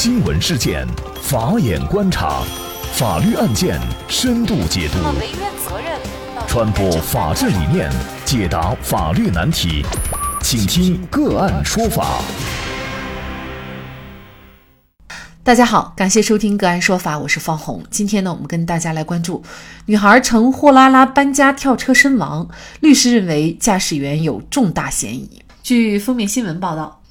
新闻事件，法眼观察，法律案件深度解读，传播法治理念，解答法律难题，请听个案说法。大家好，感谢收听个案说法，我是方红。今天呢，我们跟大家来关注：女孩乘货拉拉搬家跳车身亡，律师认为驾驶员有重大嫌疑。据封面新闻报道，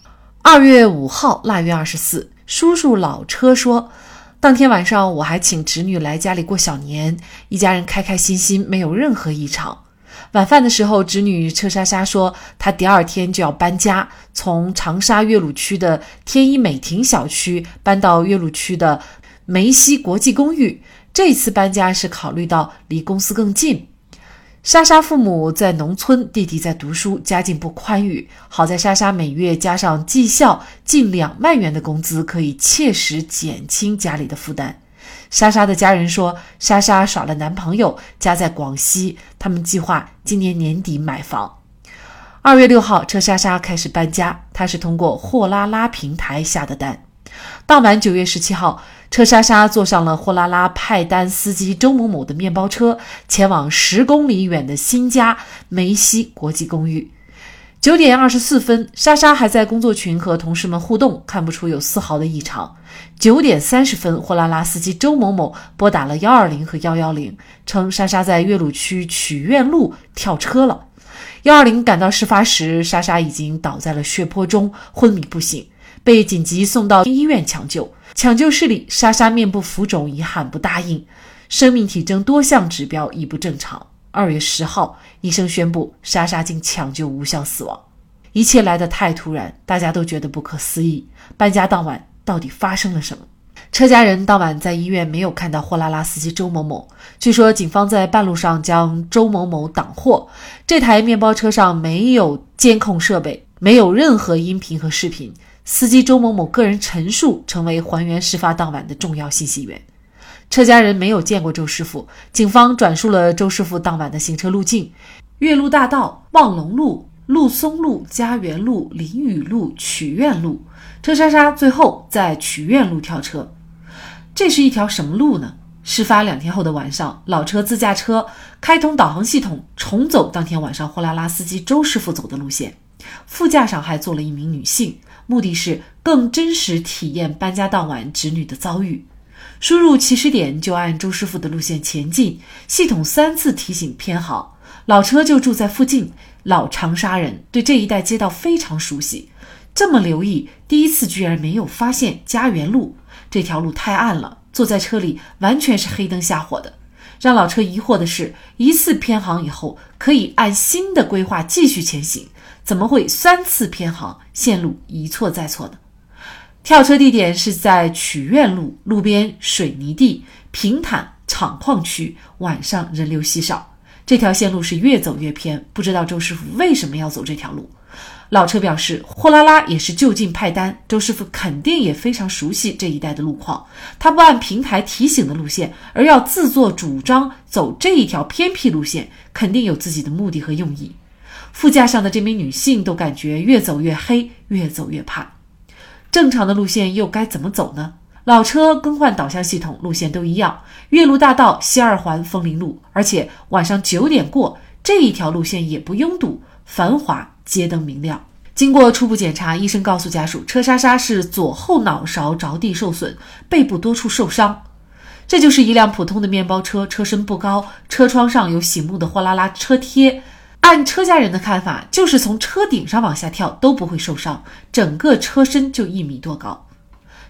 二月五号腊月二十四，叔叔老车说，当天晚上我还请侄女来家里过小年，一家人开开心心，没有任何异常。晚饭的时候，侄女车莎莎说，她第二天就要搬家，从长沙岳麓区的天一美庭小区搬到岳麓区的梅西国际公寓。这次搬家是考虑到离公司更近。莎莎父母在农村，弟弟在读书，家境不宽裕。好在莎莎每月加上绩效近两万元的工资，可以切实减轻家里的负担。莎莎的家人说，莎莎耍了男朋友，家在广西，他们计划今年年底买房。二月六号，车莎莎开始搬家，她是通过货拉拉平台下的单。当晚九月十七号，车莎莎坐上了货拉拉派单司机周某某的面包车，前往十公里远的新家梅西国际公寓。九点二十四分，莎莎还在工作群和同事们互动，看不出有丝毫的异常。九点三十分，货拉拉司机周某某拨打了幺二零和幺幺零，称莎莎在岳麓区曲苑路跳车了。幺二零赶到事发时，莎莎已经倒在了血泊中，昏迷不醒，被紧急送到医院抢救。抢救室里，莎莎面部浮肿，已喊不答应，生命体征多项指标已不正常。二月十号，医生宣布莎莎经抢救无效死亡。一切来得太突然，大家都觉得不可思议。搬家当晚到底发生了什么？车家人当晚在医院没有看到货拉拉司机周某某。据说警方在半路上将周某某挡获。这台面包车上没有监控设备，没有任何音频和视频。司机周某某个人陈述成为还原事发当晚的重要信息源。车家人没有见过周师傅，警方转述了周师傅当晚的行车路径：岳麓大道、望龙路、陆松路、家园路、林雨路、曲苑路。车莎莎最后在曲苑路跳车，这是一条什么路呢？事发两天后的晚上，老车自驾车开通导航系统，重走当天晚上货拉拉司机周师傅走的路线，副驾上还坐了一名女性，目的是更真实体验搬家当晚侄女的遭遇。输入起始点就按周师傅的路线前进，系统三次提醒偏航。老车就住在附近，老长沙人对这一带街道非常熟悉，这么留意，第一次居然没有发现家园路这条路太暗了，坐在车里完全是黑灯瞎火的。让老车疑惑的是，一次偏航以后可以按新的规划继续前行，怎么会三次偏航，线路一错再错呢？跳车地点是在曲苑路路边水泥地平坦厂矿区，晚上人流稀少。这条线路是越走越偏，不知道周师傅为什么要走这条路。老车表示，货拉拉也是就近派单，周师傅肯定也非常熟悉这一带的路况。他不按平台提醒的路线，而要自作主张走这一条偏僻路线，肯定有自己的目的和用意。副驾上的这名女性都感觉越走越黑，越走越怕。正常的路线又该怎么走呢？老车更换导向系统，路线都一样。岳麓大道西二环枫林路，而且晚上九点过这一条路线也不拥堵，繁华，街灯明亮。经过初步检查，医生告诉家属，车莎莎是左后脑勺着地受损，背部多处受伤。这就是一辆普通的面包车，车身不高，车窗上有醒目的货拉拉车贴。按车家人的看法，就是从车顶上往下跳都不会受伤，整个车身就一米多高。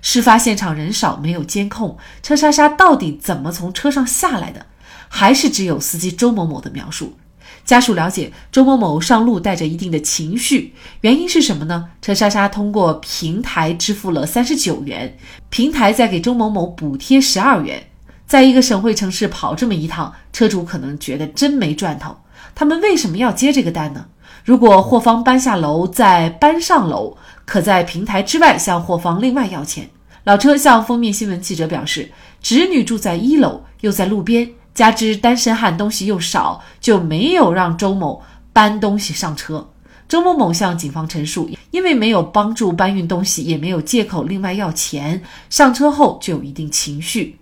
事发现场人少，没有监控，车莎莎到底怎么从车上下来的？还是只有司机周某某的描述？家属了解，周某某上路带着一定的情绪，原因是什么呢？车莎莎通过平台支付了三十九元，平台再给周某某补贴十二元，在一个省会城市跑这么一趟，车主可能觉得真没赚头。他们为什么要接这个单呢？如果货方搬下楼再搬上楼，可在平台之外向货方另外要钱。老车向封面新闻记者表示，侄女住在一楼，又在路边，加之单身汉东西又少，就没有让周某搬东西上车。周某某向警方陈述，因为没有帮助搬运东西，也没有借口另外要钱，上车后就有一定情绪。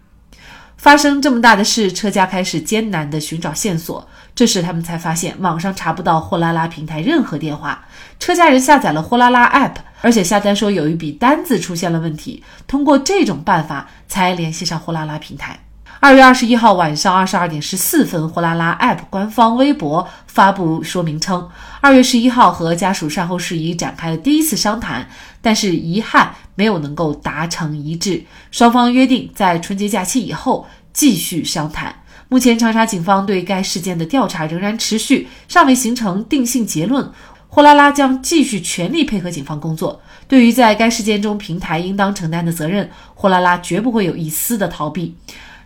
发生这么大的事，车家开始艰难地寻找线索。这时他们才发现，网上查不到货拉拉平台任何电话。车家人下载了货拉拉 app，而且下单说有一笔单子出现了问题。通过这种办法，才联系上货拉拉平台。二月二十一号晚上二十二点十四分，货拉拉 App 官方微博发布说明称，二月十一号和家属善后事宜展开了第一次商谈，但是遗憾没有能够达成一致，双方约定在春节假期以后继续商谈。目前长沙警方对该事件的调查仍然持续，尚未形成定性结论。货拉拉将继续全力配合警方工作。对于在该事件中平台应当承担的责任，货拉拉绝不会有一丝的逃避。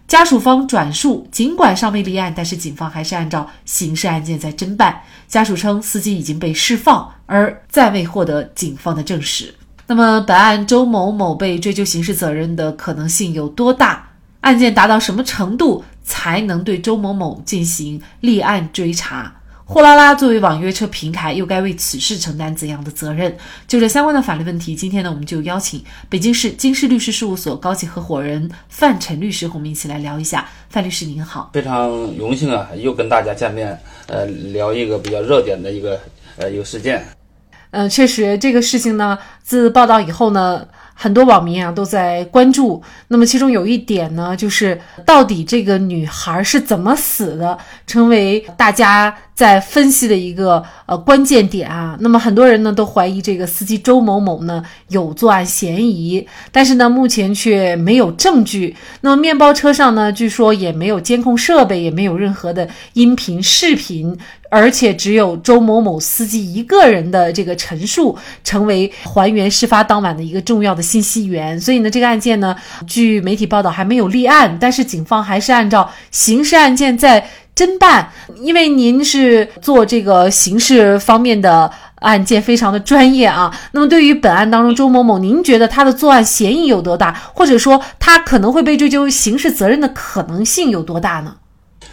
家属方转述，尽管尚未立案，但是警方还是按照刑事案件在侦办。家属称，司机已经被释放，而暂未获得警方的证实。那么，本案周某某被追究刑事责任的可能性有多大？案件达到什么程度才能对周某某进行立案追查？货拉拉作为网约车平台，又该为此事承担怎样的责任？就这相关的法律问题，今天呢，我们就邀请北京市京师律师事务所高级合伙人范晨律师和我们一起来聊一下。范律师您好，非常荣幸啊，又跟大家见面，呃，聊一个比较热点的一个呃一个事件。嗯，确实，这个事情呢，自报道以后呢。很多网民啊都在关注，那么其中有一点呢，就是到底这个女孩是怎么死的，成为大家在分析的一个呃关键点啊。那么很多人呢都怀疑这个司机周某某呢有作案嫌疑，但是呢目前却没有证据。那么面包车上呢，据说也没有监控设备，也没有任何的音频、视频。而且只有周某某司机一个人的这个陈述，成为还原事发当晚的一个重要的信息源。所以呢，这个案件呢，据媒体报道还没有立案，但是警方还是按照刑事案件在侦办。因为您是做这个刑事方面的案件，非常的专业啊。那么对于本案当中周某某，您觉得他的作案嫌疑有多大，或者说他可能会被追究刑事责任的可能性有多大呢？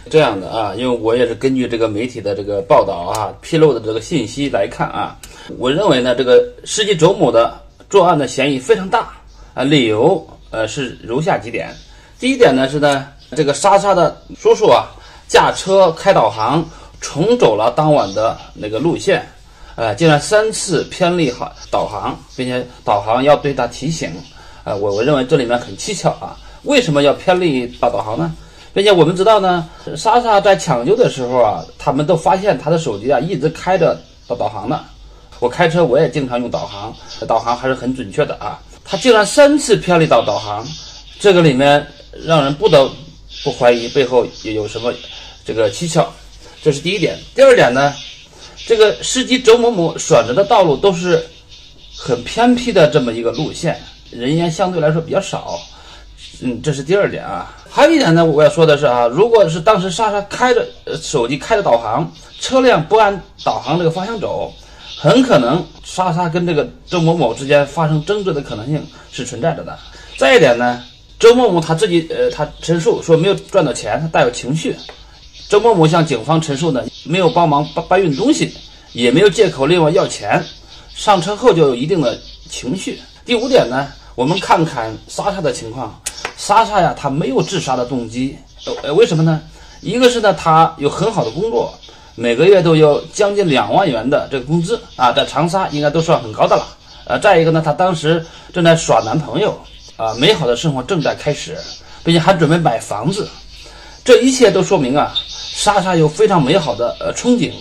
这样的啊，因为我也是根据这个媒体的这个报道啊，披露的这个信息来看啊，我认为呢，这个司机周某的作案的嫌疑非常大啊，理由呃是如下几点。第一点呢是呢，这个莎莎的叔叔啊，驾车开导航重走了当晚的那个路线，呃，竟然三次偏离好导航，并且导航要对他提醒，呃，我我认为这里面很蹊跷啊，为什么要偏离导导航呢？并且我们知道呢，莎莎在抢救的时候啊，他们都发现她的手机啊一直开着导导航呢。我开车我也经常用导航，导航还是很准确的啊。他竟然三次偏离导导航，这个里面让人不得不怀疑背后有有什么这个蹊跷。这是第一点。第二点呢，这个司机周某某选择的道路都是很偏僻的这么一个路线，人员相对来说比较少。嗯，这是第二点啊。还有一点呢，我要说的是啊，如果是当时莎莎开着手机开着导航，车辆不按导航这个方向走，很可能莎莎跟这个周某某之间发生争执的可能性是存在着的。再一点呢，周某某他自己呃，他陈述说没有赚到钱，他带有情绪。周某某向警方陈述呢，没有帮忙搬搬运东西，也没有借口另外要钱，上车后就有一定的情绪。第五点呢，我们看看莎莎的情况。莎莎呀，她没有自杀的动机，呃，为什么呢？一个是呢，她有很好的工作，每个月都有将近两万元的这个工资啊，在长沙应该都算很高的了。呃，再一个呢，她当时正在耍男朋友，啊，美好的生活正在开始，并且还准备买房子，这一切都说明啊，莎莎有非常美好的呃憧憬。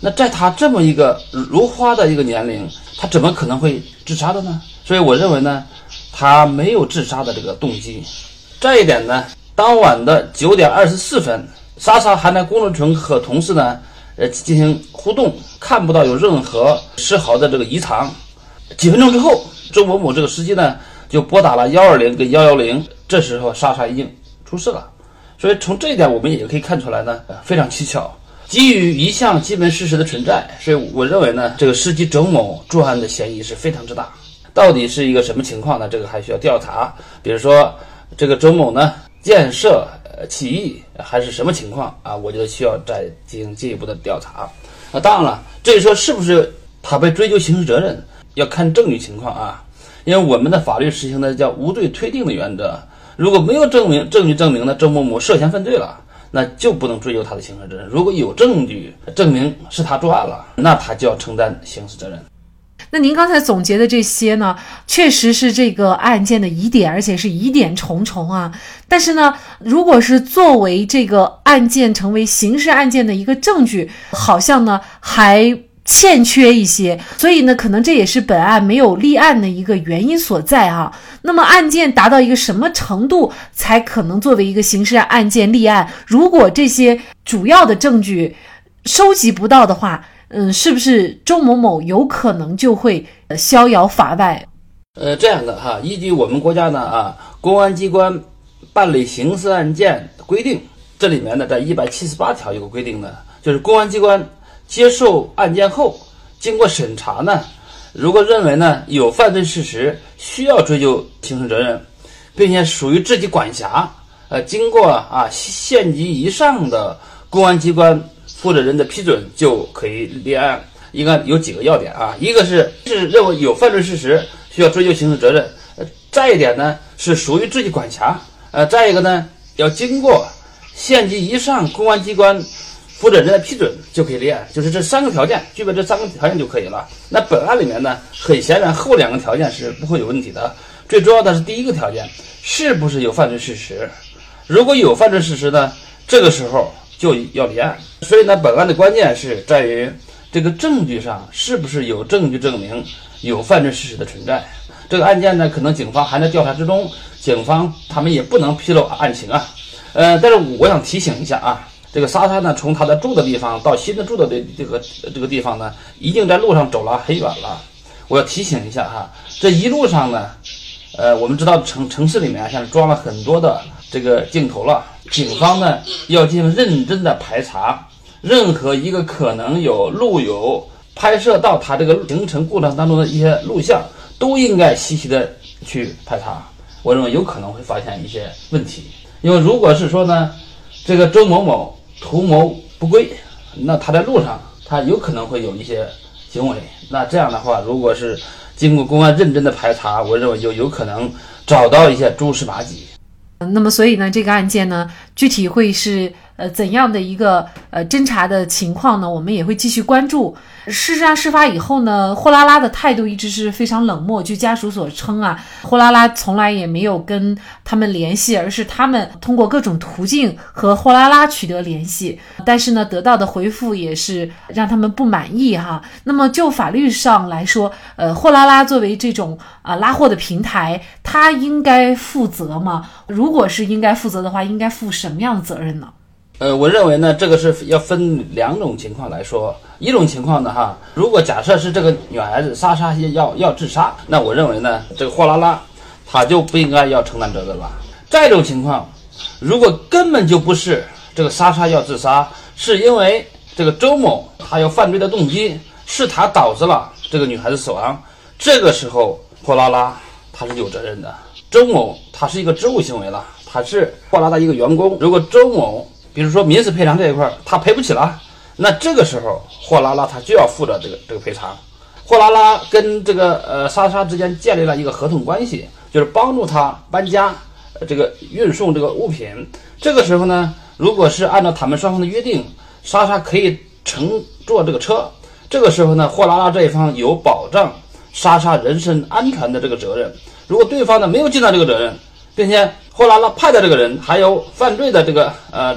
那在她这么一个如花的一个年龄，她怎么可能会自杀的呢？所以我认为呢。他没有自杀的这个动机。再一点呢，当晚的九点二十四分，莎莎还在工作群和同事呢，呃，进行互动，看不到有任何丝毫的这个异常。几分钟之后，周某某这个司机呢，就拨打了幺二零跟幺幺零，这时候莎莎已经出事了。所以从这一点，我们也可以看出来呢，非常蹊跷。基于一项基本事实的存在，所以我认为呢，这个司机周某作案的嫌疑是非常之大。到底是一个什么情况呢？这个还需要调查。比如说，这个周某呢，建设呃起义还是什么情况啊？我觉得需要再进行进一步的调查。那当然了，至于说是不是他被追究刑事责任要看证据情况啊。因为我们的法律实行的叫无罪推定的原则，如果没有证明证据证明呢周某某涉嫌犯罪了，那就不能追究他的刑事责任。如果有证据证明是他作案了，那他就要承担刑事责任。那您刚才总结的这些呢，确实是这个案件的疑点，而且是疑点重重啊。但是呢，如果是作为这个案件成为刑事案件的一个证据，好像呢还欠缺一些。所以呢，可能这也是本案没有立案的一个原因所在啊。那么案件达到一个什么程度才可能作为一个刑事案件立案？如果这些主要的证据收集不到的话，嗯，是不是周某某有可能就会呃逍遥法外？呃，这样的哈，依据我们国家呢啊，公安机关办理刑事案件规定，这里面呢在一百七十八条有个规定呢，就是公安机关接受案件后，经过审查呢，如果认为呢有犯罪事实需要追究刑事责任，并且属于自己管辖，呃，经过啊县级以上的公安机关。负责人的批准就可以立案，应该有几个要点啊？一个是是认为有犯罪事实需要追究刑事责任，呃，再一点呢是属于自己管辖，呃，再一个呢要经过县级以上公安机关负责人的批准就可以立案，就是这三个条件具备这三个条件就可以了。那本案里面呢，很显然后两个条件是不会有问题的，最重要的是第一个条件是不是有犯罪事实？如果有犯罪事实呢，这个时候。就要立案，所以呢，本案的关键是在于这个证据上是不是有证据证明有犯罪事实的存在。这个案件呢，可能警方还在调查之中，警方他们也不能披露案情啊。呃，但是我想提醒一下啊，这个莎莎呢，从她的住的地方到新的住的这这个这个地方呢，已经在路上走了很远了。我要提醒一下哈，这一路上呢，呃，我们知道城城市里面现在装了很多的这个镜头了。警方呢要进行认真的排查，任何一个可能有路友拍摄到他这个行程过程当中的一些录像，都应该细细的去排查。我认为有可能会发现一些问题，因为如果是说呢，这个周某某图谋不轨，那他在路上他有可能会有一些行为，那这样的话，如果是经过公安认真的排查，我认为就有可能找到一些蛛丝马迹。那么，所以呢，这个案件呢，具体会是呃怎样的一个呃侦查的情况呢？我们也会继续关注。事实上，事发以后呢，货拉拉的态度一直是非常冷漠。据家属所称啊，货拉拉从来也没有跟他们联系，而是他们通过各种途径和货拉拉取得联系。但是呢，得到的回复也是让他们不满意哈。那么就法律上来说，呃，货拉拉作为这种啊拉货的平台，它应该负责吗？如果是应该负责的话，应该负什么样的责任呢？呃，我认为呢，这个是要分两种情况来说。一种情况呢，哈，如果假设是这个女孩子莎莎要要自杀，那我认为呢，这个货拉拉，他就不应该要承担责任了。再一种情况，如果根本就不是这个莎莎要自杀，是因为这个周某他有犯罪的动机，是他导致了这个女孩子死亡，这个时候货拉拉他是有责任的。周某他是一个职务行为了，他是货拉拉一个员工，如果周某。比如说民事赔偿这一块，他赔不起了，那这个时候货拉拉他就要负责这个这个赔偿。货拉拉跟这个呃莎莎之间建立了一个合同关系，就是帮助他搬家，这个运送这个物品。这个时候呢，如果是按照他们双方的约定，莎莎可以乘坐这个车。这个时候呢，货拉拉这一方有保障莎莎人身安全的这个责任。如果对方呢没有尽到这个责任，并且货拉拉派的这个人还有犯罪的这个呃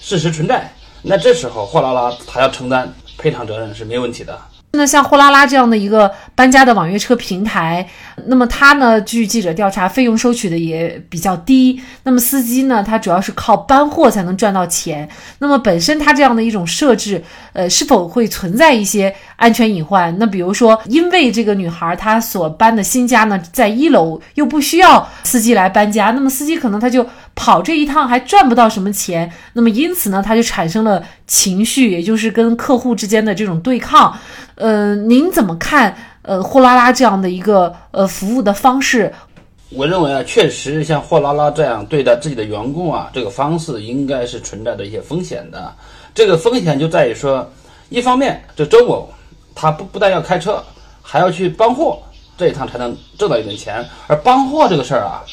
事实存在，那这时候货拉拉他要承担赔偿责任是没问题的。那像货拉拉这样的一个搬家的网约车平台，那么它呢，据记者调查，费用收取的也比较低。那么司机呢，他主要是靠搬货才能赚到钱。那么本身它这样的一种设置，呃，是否会存在一些安全隐患？那比如说，因为这个女孩她所搬的新家呢，在一楼又不需要司机来搬家，那么司机可能他就跑这一趟还赚不到什么钱。那么因此呢，他就产生了情绪，也就是跟客户之间的这种对抗。呃，您怎么看？呃，货拉拉这样的一个呃服务的方式，我认为啊，确实像货拉拉这样对待自己的员工啊，这个方式应该是存在着一些风险的。这个风险就在于说，一方面，这周某他不不但要开车，还要去帮货，这一趟才能挣到一点钱。而帮货这个事儿啊，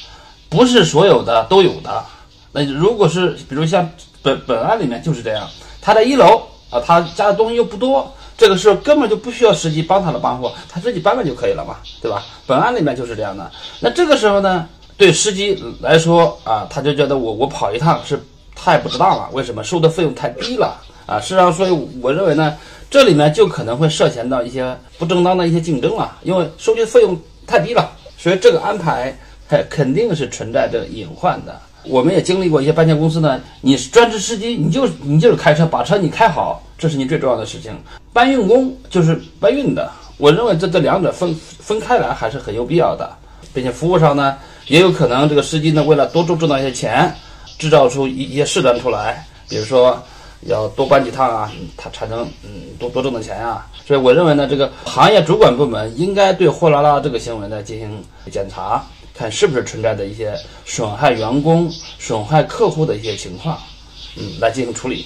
不是所有的都有的。那如果是比如像本本案里面就是这样，他在一楼啊，他家的东西又不多，这个时候根本就不需要司机帮他的搬货，他自己搬搬就可以了嘛，对吧？本案里面就是这样的。那这个时候呢，对司机来说啊，他就觉得我我跑一趟是太不值当了，为什么收的费用太低了啊？事实上，所以我认为呢，这里面就可能会涉嫌到一些不正当的一些竞争了，因为收取费用太低了，所以这个安排还肯定是存在着隐患的。我们也经历过一些搬迁公司呢，你是专职司机，你就你就是开车把车你开好，这是你最重要的事情。搬运工就是搬运的，我认为这这两者分分开来还是很有必要的，并且服务上呢，也有可能这个司机呢为了多挣挣到一些钱，制造出一一些事端出来，比如说要多搬几趟啊，他才能嗯多多挣点钱啊。所以我认为呢，这个行业主管部门应该对货拉拉这个行为呢进行检查。看是不是存在的一些损害员工、损害客户的一些情况，嗯，来进行处理。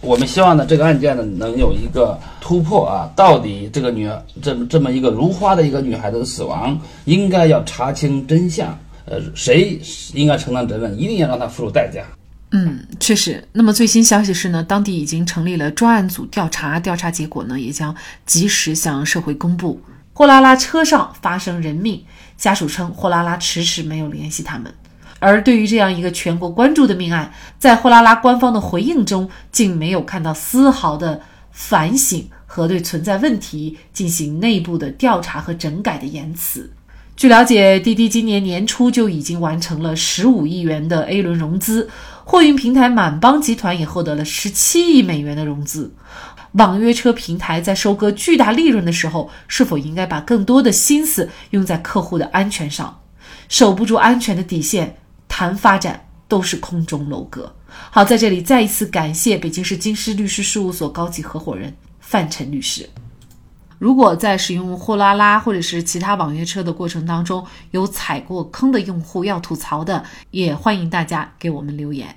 我们希望呢，这个案件呢能有一个突破啊！到底这个女这么这么一个如花的一个女孩子的死亡，应该要查清真相，呃，谁应该承担责任？一定要让她付出代价。嗯，确实。那么最新消息是呢，当地已经成立了专案组调查，调查结果呢也将及时向社会公布。货拉拉车上发生人命，家属称货拉拉迟迟没有联系他们。而对于这样一个全国关注的命案，在货拉拉官方的回应中，竟没有看到丝毫的反省和对存在问题进行内部的调查和整改的言辞。据了解，滴滴今年年初就已经完成了十五亿元的 A 轮融资，货运平台满帮集团也获得了十七亿美元的融资。网约车平台在收割巨大利润的时候，是否应该把更多的心思用在客户的安全上？守不住安全的底线，谈发展都是空中楼阁。好，在这里再一次感谢北京市京师律师事务所高级合伙人范晨律师。如果在使用货拉拉或者是其他网约车的过程当中有踩过坑的用户要吐槽的，也欢迎大家给我们留言。